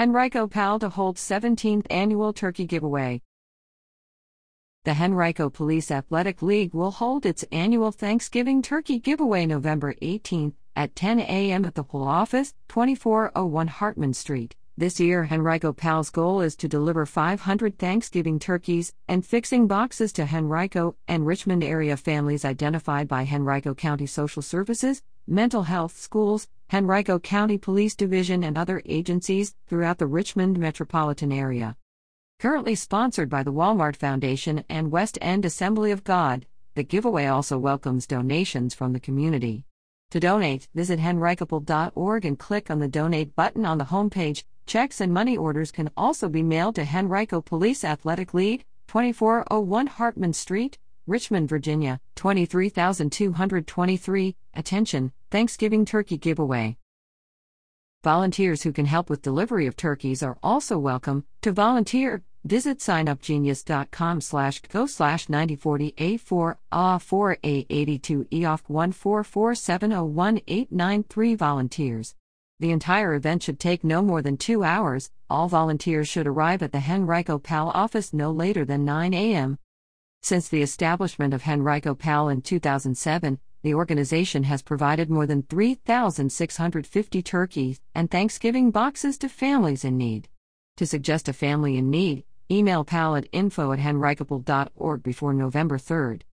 Henrico PAL to hold 17th annual turkey giveaway. The Henrico Police Athletic League will hold its annual Thanksgiving turkey giveaway November 18th at 10 a.m. at the HPAL Office, 2401 Hartman Street. This year, Henrico PAL's goal is to deliver 500 Thanksgiving turkeys and fixing boxes to Henrico and Richmond area families identified by Henrico County Social Services, Mental Health Schools, Henrico County Police Division, and other agencies throughout the Richmond metropolitan area. Currently sponsored by the Walmart Foundation and West End Assembly of God, the giveaway also welcomes donations from the community. To donate, visit henricopal.org and click on the donate button on the homepage. Checks and money orders can also be mailed to Henrico Police Athletic League, 2401 Hartman Street, Richmond, Virginia, 23223. Attention, Thanksgiving Turkey Giveaway. Volunteers who can help with delivery of turkeys are also welcome. To volunteer, visit signupgenius.com slash go slash 9040A4 A4A82 EOF 144701893 volunteers. The entire event should take no more than two hours. All volunteers should arrive at the Henrico PAL office no later than 9 a.m. Since the establishment of Henrico PAL in 2007, the organization has provided more than 3,650 turkeys and Thanksgiving boxes to families in need. To suggest a family in need, email pal at info at before November 3rd.